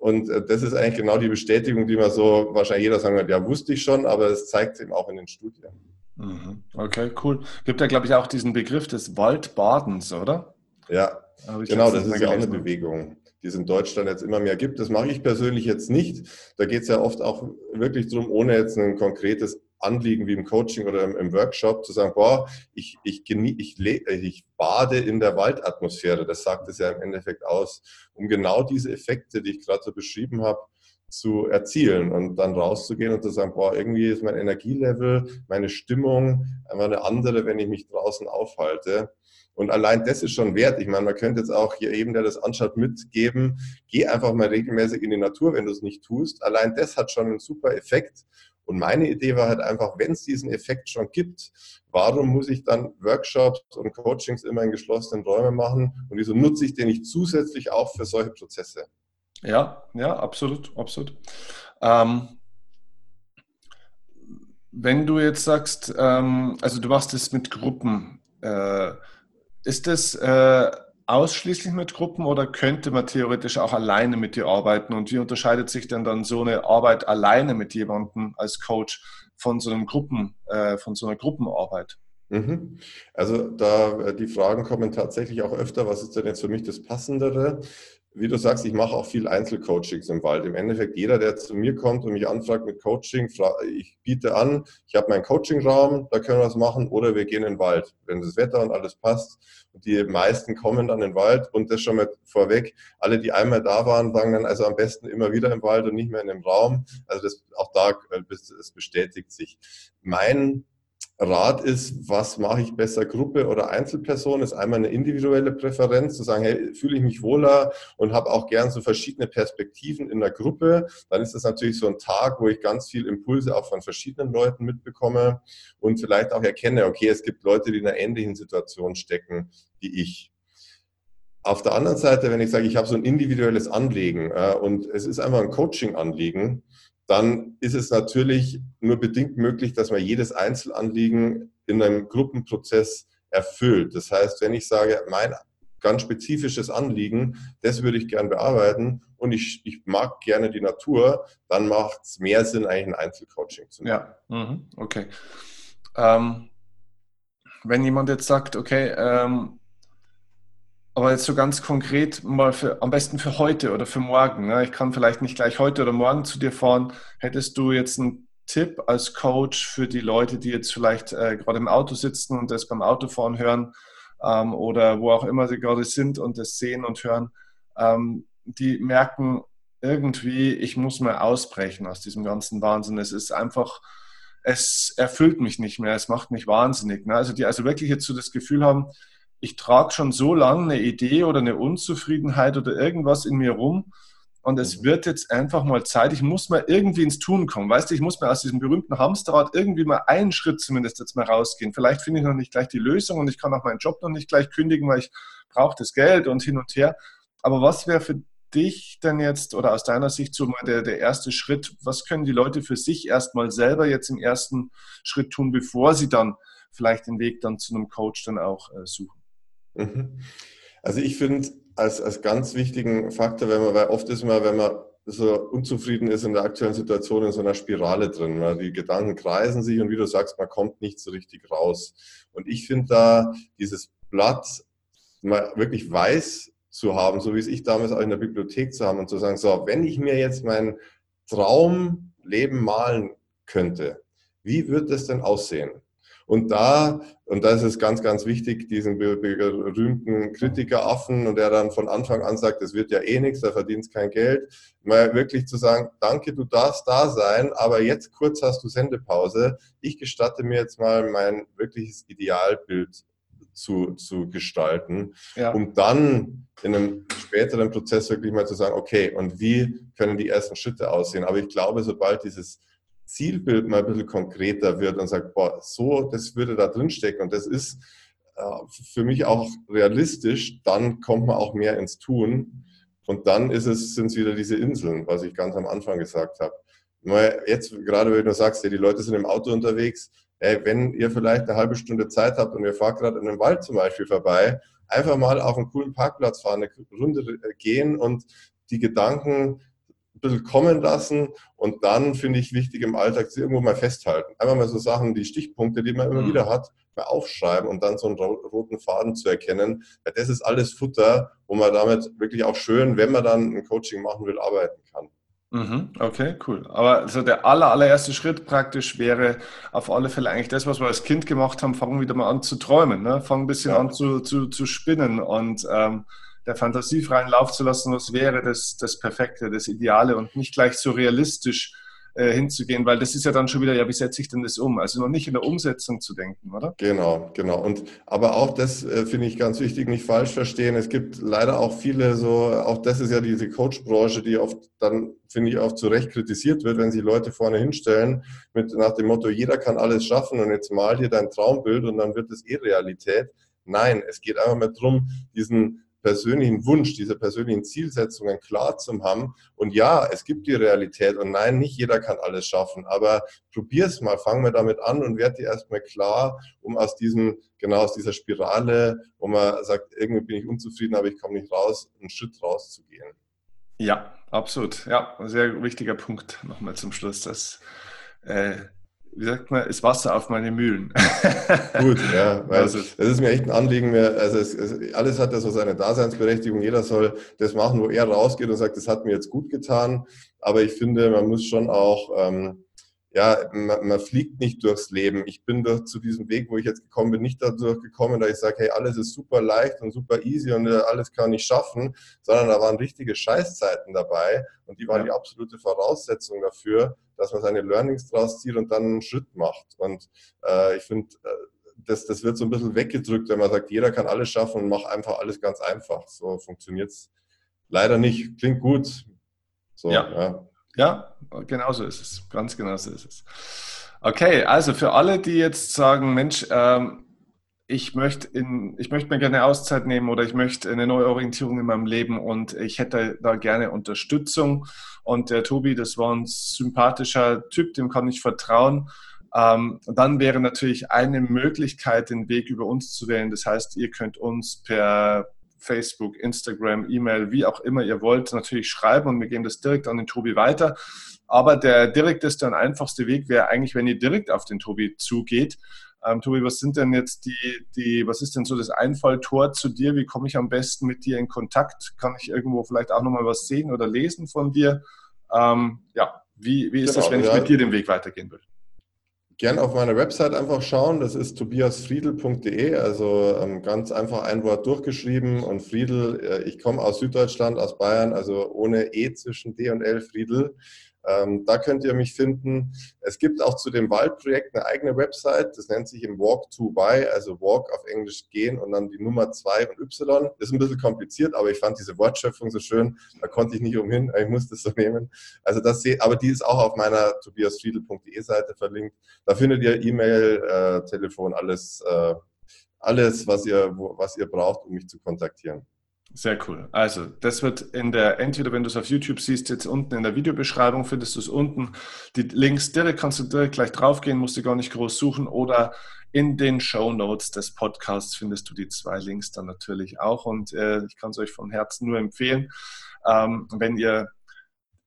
[SPEAKER 2] Und äh, das ist eigentlich genau die Bestätigung, die man so wahrscheinlich jeder sagen wird, ja, wusste ich schon, aber es zeigt es eben auch in den Studien.
[SPEAKER 1] Mhm. Okay, cool. Gibt ja, glaube ich, auch diesen Begriff des Waldbadens, oder?
[SPEAKER 2] Ja, genau, das ist ja auch eine Bewegung, die es in Deutschland jetzt immer mehr gibt. Das mache ich persönlich jetzt nicht. Da geht es ja oft auch wirklich darum, ohne jetzt ein konkretes Anliegen wie im Coaching oder im, im Workshop zu sagen, boah, ich, ich, ich, ich bade in der Waldatmosphäre. Das sagt es ja im Endeffekt aus, um genau diese Effekte, die ich gerade so beschrieben habe, zu erzielen und dann rauszugehen und zu sagen, boah, irgendwie ist mein Energielevel, meine Stimmung einfach eine andere, wenn ich mich draußen aufhalte. Und allein das ist schon wert. Ich meine, man könnte jetzt auch hier eben, der das anschaut, mitgeben, geh einfach mal regelmäßig in die Natur, wenn du es nicht tust. Allein das hat schon einen super Effekt. Und meine Idee war halt einfach, wenn es diesen Effekt schon gibt, warum muss ich dann Workshops und Coachings immer in geschlossenen Räumen machen? Und wieso nutze ich den nicht zusätzlich auch für solche Prozesse?
[SPEAKER 1] Ja, ja, absolut, absolut. Ähm, wenn du jetzt sagst, ähm, also du machst es mit Gruppen, äh, ist das äh, ausschließlich mit Gruppen oder könnte man theoretisch auch alleine mit dir arbeiten? Und wie unterscheidet sich denn dann so eine Arbeit alleine mit jemandem als Coach von so einem Gruppen, äh, von so einer Gruppenarbeit?
[SPEAKER 2] Mhm. Also da äh, die Fragen kommen tatsächlich auch öfter, was ist denn jetzt für mich das Passendere? Wie du sagst, ich mache auch viel Einzelcoachings im Wald. Im Endeffekt, jeder, der zu mir kommt und mich anfragt mit Coaching, ich biete an, ich habe meinen Coachingraum, da können wir was machen, oder wir gehen in den Wald, wenn das Wetter und alles passt. Und die meisten kommen dann in den Wald und das schon mal vorweg. Alle, die einmal da waren, sagen dann also am besten immer wieder im Wald und nicht mehr in dem Raum. Also das, auch da, es äh, bestätigt sich. Mein Rat ist, was mache ich besser, Gruppe oder Einzelperson, ist einmal eine individuelle Präferenz, zu sagen, hey, fühle ich mich wohler und habe auch gern so verschiedene Perspektiven in der Gruppe. Dann ist das natürlich so ein Tag, wo ich ganz viel Impulse auch von verschiedenen Leuten mitbekomme und vielleicht auch erkenne, okay, es gibt Leute, die in einer ähnlichen Situation stecken wie ich. Auf der anderen Seite, wenn ich sage, ich habe so ein individuelles Anliegen äh, und es ist einfach ein Coaching-Anliegen, dann ist es natürlich nur bedingt möglich, dass man jedes Einzelanliegen in einem Gruppenprozess erfüllt. Das heißt, wenn ich sage, mein ganz spezifisches Anliegen, das würde ich gern bearbeiten und ich, ich mag gerne die Natur, dann macht es mehr Sinn, eigentlich ein Einzelcoaching zu
[SPEAKER 1] machen. Ja, mhm. okay. Ähm, wenn jemand jetzt sagt, okay, ähm, Aber jetzt so ganz konkret mal für, am besten für heute oder für morgen. Ne? Ich kann vielleicht nicht gleich heute oder morgen zu dir fahren. Hättest du jetzt einen Tipp als Coach für die Leute, die jetzt vielleicht äh, gerade im Auto sitzen und das beim Autofahren hören ähm, oder wo auch immer sie gerade sind und das sehen und hören, ähm, die merken irgendwie, ich muss mal ausbrechen aus diesem ganzen Wahnsinn. Es ist einfach, es erfüllt mich nicht mehr, es macht mich wahnsinnig. Ne? Also die also wirklich jetzt so das Gefühl haben, ich trage schon so lange eine Idee oder eine Unzufriedenheit oder irgendwas in mir rum und es mhm. wird jetzt einfach mal Zeit, ich muss mal irgendwie ins Tun kommen. Weißt du, ich muss mal aus diesem berühmten Hamsterrad irgendwie mal einen Schritt zumindest jetzt mal rausgehen. Vielleicht finde ich noch nicht gleich die Lösung und ich kann auch meinen Job noch nicht gleich kündigen, weil ich brauche das Geld und hin und her. Aber was wäre für dich denn jetzt oder aus deiner Sicht so mal der, der erste Schritt? Was können die Leute für sich erstmal selber jetzt im ersten Schritt tun, bevor sie dann vielleicht den Weg dann zu einem Coach dann auch äh, suchen?
[SPEAKER 2] Mhm. Also ich finde als, als ganz wichtigen Faktor, wenn man, weil oft ist man, wenn man so unzufrieden ist in der aktuellen Situation, in so einer Spirale drin. Weil die Gedanken kreisen sich und wie du sagst, man kommt nicht so richtig raus. Und ich finde da dieses Blatt mal wirklich weiß zu haben, so wie es ich damals auch in der Bibliothek zu haben und zu sagen, so, wenn ich mir jetzt mein Traumleben malen könnte, wie wird das denn aussehen? Und da, und da ist es ganz, ganz wichtig, diesen berühmten Kritikeraffen und der dann von Anfang an sagt, es wird ja eh nichts, da verdienst kein Geld, mal wirklich zu sagen, danke, du darfst da sein, aber jetzt kurz hast du Sendepause. Ich gestatte mir jetzt mal mein wirkliches Idealbild zu, zu gestalten, ja. um dann in einem späteren Prozess wirklich mal zu sagen, okay, und wie können die ersten Schritte aussehen? Aber ich glaube, sobald dieses Zielbild mal ein bisschen konkreter wird und sagt, boah, so, das würde da drin stecken und das ist äh, für mich auch realistisch, dann kommt man auch mehr ins Tun. Und dann ist es, sind es wieder diese Inseln, was ich ganz am Anfang gesagt habe. Jetzt, gerade wenn du sagst, ja, die Leute sind im Auto unterwegs, ey, wenn ihr vielleicht eine halbe Stunde Zeit habt und ihr fahrt gerade in einem Wald zum Beispiel vorbei, einfach mal auf einen coolen Parkplatz fahren, eine Runde gehen und die Gedanken ein bisschen kommen lassen und dann finde ich wichtig im Alltag sie irgendwo mal festhalten. Einfach mal so Sachen, die Stichpunkte, die man immer mhm. wieder hat, mal aufschreiben und dann so einen roten Faden zu erkennen. Weil das ist alles Futter, wo man damit wirklich auch schön, wenn man dann ein Coaching machen will, arbeiten kann.
[SPEAKER 1] Mhm, okay, cool. Aber also der aller, allererste Schritt praktisch wäre auf alle Fälle eigentlich das, was wir als Kind gemacht haben, fangen wieder mal an zu träumen, ne? fangen ein bisschen ja. an zu, zu, zu spinnen und ähm, der Fantasie freien Lauf zu lassen, was wäre das, das Perfekte, das Ideale und nicht gleich so realistisch äh, hinzugehen, weil das ist ja dann schon wieder, ja, wie setze ich denn das um? Also noch nicht in der Umsetzung zu denken, oder?
[SPEAKER 2] Genau, genau. Und aber auch das äh, finde ich ganz wichtig, nicht falsch verstehen. Es gibt leider auch viele so, auch das ist ja diese Coach-Branche, die oft dann, finde ich, auch zu Recht kritisiert wird, wenn sie Leute vorne hinstellen mit nach dem Motto, jeder kann alles schaffen und jetzt mal dir dein Traumbild und dann wird es eh Realität. Nein, es geht einfach mal darum, diesen persönlichen Wunsch, diese persönlichen Zielsetzungen klar zu haben. Und ja, es gibt die Realität und nein, nicht jeder kann alles schaffen, aber probier es mal, fang mal damit an und werd dir erstmal klar, um aus diesem, genau aus dieser Spirale, wo man sagt, irgendwie bin ich unzufrieden, aber ich komme nicht raus, einen Schritt rauszugehen.
[SPEAKER 1] Ja, absolut. Ja, sehr wichtiger Punkt nochmal zum Schluss, dass äh, wie sagt man, ist Wasser auf meine Mühlen. <laughs>
[SPEAKER 2] Gut, ja, weil also, es ist mir echt ein Anliegen. Mehr, also es, es, alles hat ja so seine Daseinsberechtigung. Jeder soll das machen, wo er rausgeht und sagt, das hat mir jetzt gut getan. Aber ich finde, man muss schon auch ähm, ja, man, man, fliegt nicht durchs Leben. Ich bin durch, zu diesem Weg, wo ich jetzt gekommen bin, nicht dadurch gekommen, dass ich sage, hey, alles ist super leicht und super easy und äh, alles kann ich schaffen, sondern da waren richtige Scheißzeiten dabei und die waren die absolute Voraussetzung dafür, dass man seine Learnings draus zieht und dann einen Schritt macht. Und äh, ich finde, äh, das, das wird so ein bisschen weggedrückt, wenn man sagt, jeder kann alles schaffen und macht einfach alles ganz einfach. So funktioniert es leider nicht. Klingt gut.
[SPEAKER 1] So, ja. ja. Ja, genau so ist es. Ganz genau so ist es. Okay, also für alle, die jetzt sagen, Mensch, ähm, ich möchte, in, ich möchte mir gerne Auszeit nehmen oder ich möchte eine neue Orientierung in meinem Leben und ich hätte da gerne Unterstützung. Und der Tobi, das war ein sympathischer Typ, dem kann ich vertrauen. Ähm, dann wäre natürlich eine Möglichkeit, den Weg über uns zu wählen. Das heißt, ihr könnt uns per Facebook, Instagram, E-Mail, wie auch immer ihr wollt, natürlich schreiben und wir geben das direkt an den Tobi weiter. Aber der direkteste und einfachste Weg wäre eigentlich, wenn ihr direkt auf den Tobi zugeht. Ähm, Tobi, was sind denn jetzt die, die, was ist denn so das Einfalltor zu dir? Wie komme ich am besten mit dir in Kontakt? Kann ich irgendwo vielleicht auch nochmal was sehen oder lesen von dir? Ähm, ja, wie, wie ist genau, das, wenn ja. ich mit dir den Weg weitergehen will?
[SPEAKER 2] Gerne auf meiner Website einfach schauen. Das ist tobiasfriedel.de, also ähm, ganz einfach ein Wort durchgeschrieben. Und Friedel, äh, ich komme aus Süddeutschland, aus Bayern, also ohne E zwischen D und L, Friedel. Ähm, da könnt ihr mich finden. Es gibt auch zu dem Waldprojekt eine eigene Website, das nennt sich im Walk to By, also Walk auf Englisch gehen und dann die Nummer 2 und Y. Ist ein bisschen kompliziert, aber ich fand diese Wortschöpfung so schön, da konnte ich nicht umhin, ich musste es so nehmen. Also das aber die ist auch auf meiner tobiasfriedel.de Seite verlinkt. Da findet ihr E-Mail, äh, Telefon, alles, äh, alles was, ihr, was ihr braucht, um mich zu kontaktieren.
[SPEAKER 1] Sehr cool. Also, das wird in der, entweder wenn du es auf YouTube siehst, jetzt unten in der Videobeschreibung findest du es unten. Die Links direkt kannst du direkt gleich draufgehen, musst du gar nicht groß suchen. Oder in den Show Notes des Podcasts findest du die zwei Links dann natürlich auch. Und äh, ich kann es euch von Herzen nur empfehlen, ähm, wenn ihr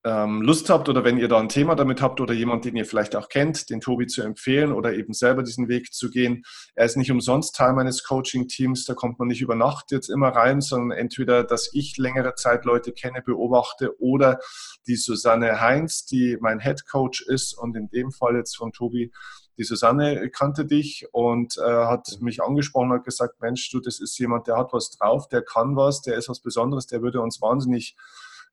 [SPEAKER 1] Lust habt oder wenn ihr da ein Thema damit habt oder jemand, den ihr vielleicht auch kennt, den Tobi zu empfehlen oder eben selber diesen Weg zu gehen. Er ist nicht umsonst Teil meines Coaching-Teams, da kommt man nicht über Nacht jetzt immer rein, sondern entweder, dass ich längere Zeit Leute kenne, beobachte oder die Susanne Heinz, die mein Head Coach ist und in dem Fall jetzt von Tobi die Susanne kannte dich und äh, hat mich angesprochen und hat gesagt, Mensch, du, das ist jemand, der hat was drauf, der kann was, der ist was Besonderes, der würde uns wahnsinnig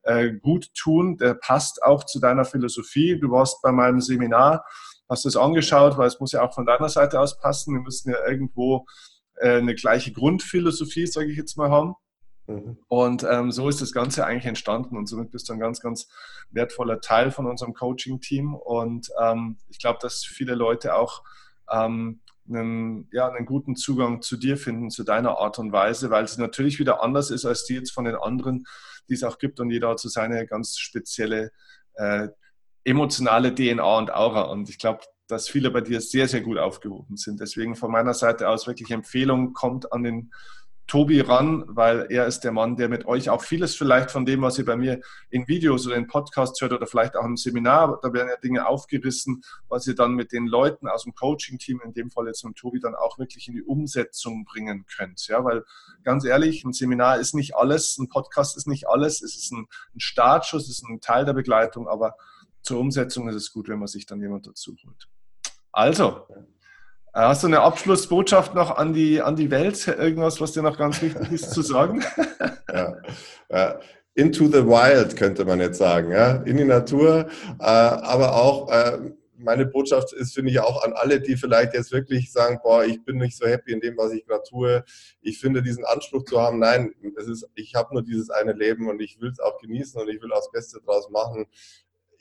[SPEAKER 1] äh, gut tun. Der passt auch zu deiner Philosophie. Du warst bei meinem Seminar, hast es angeschaut, weil es muss ja auch von deiner Seite aus passen. Wir müssen ja irgendwo äh, eine gleiche Grundphilosophie, sage ich jetzt mal, haben. Mhm. Und ähm, so ist das Ganze eigentlich entstanden und somit bist du ein ganz, ganz wertvoller Teil von unserem Coaching-Team. Und ähm, ich glaube, dass viele Leute auch ähm, einen, ja, einen guten Zugang zu dir finden, zu deiner Art und Weise, weil es natürlich wieder anders ist als die jetzt von den anderen, die es auch gibt und jeder hat so seine ganz spezielle äh, emotionale DNA und Aura und ich glaube, dass viele bei dir sehr, sehr gut aufgehoben sind. Deswegen von meiner Seite aus wirklich Empfehlung, kommt an den Tobi ran, weil er ist der Mann, der mit euch auch vieles vielleicht von dem, was ihr bei mir in Videos oder in Podcasts hört oder vielleicht auch im Seminar, da werden ja Dinge aufgerissen, was ihr dann mit den Leuten aus dem Coaching-Team, in dem Fall jetzt mit Tobi, dann auch wirklich in die Umsetzung bringen könnt. Ja, weil ganz ehrlich, ein Seminar ist nicht alles, ein Podcast ist nicht alles, es ist ein, ein Startschuss, es ist ein Teil der Begleitung, aber zur Umsetzung ist es gut, wenn man sich dann jemand dazu holt. Also, hast du eine Abschlussbotschaft noch an die, an die Welt? Irgendwas, was dir noch ganz wichtig ist zu sagen? <laughs>
[SPEAKER 2] ja. ja. Into the wild könnte man jetzt sagen, ja, in die Natur, äh, aber auch äh, meine Botschaft ist, finde ich, auch an alle, die vielleicht jetzt wirklich sagen, boah, ich bin nicht so happy in dem, was ich gerade tue. Ich finde, diesen Anspruch zu haben, nein, es ist, ich habe nur dieses eine Leben und ich will es auch genießen und ich will auch das Beste draus machen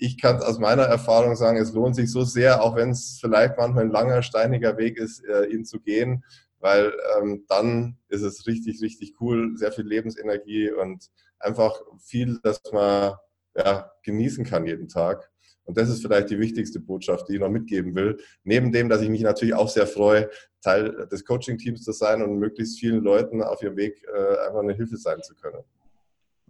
[SPEAKER 2] ich kann aus meiner Erfahrung sagen, es lohnt sich so sehr, auch wenn es vielleicht manchmal ein langer, steiniger Weg ist, äh, ihn zu gehen, weil ähm, dann ist es richtig, richtig cool, sehr viel Lebensenergie und einfach viel, dass man ja, genießen kann jeden Tag. Und das ist vielleicht die wichtigste Botschaft, die ich noch mitgeben will. Neben dem, dass ich mich natürlich auch sehr freue, Teil des Coaching-Teams zu sein und möglichst vielen Leuten auf ihrem Weg äh, einfach eine Hilfe sein zu können.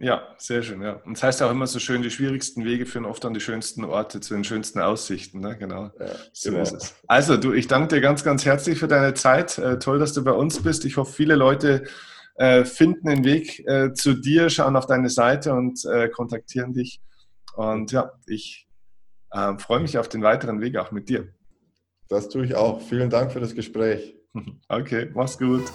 [SPEAKER 1] Ja, sehr schön, ja. Und es das heißt auch immer so schön, die schwierigsten Wege führen oft an die schönsten Orte zu den schönsten Aussichten, ne? Genau. Ja, so genau. ist es. Also, du, ich danke dir ganz, ganz herzlich für deine Zeit. Äh, toll, dass du bei uns bist. Ich hoffe, viele Leute äh, finden den Weg äh, zu dir, schauen auf deine Seite und äh, kontaktieren dich. Und ja, ich äh, freue mich auf den weiteren Weg auch mit dir.
[SPEAKER 2] Das tue ich auch. Vielen Dank für das Gespräch. <laughs>
[SPEAKER 1] Okay, mach's gut.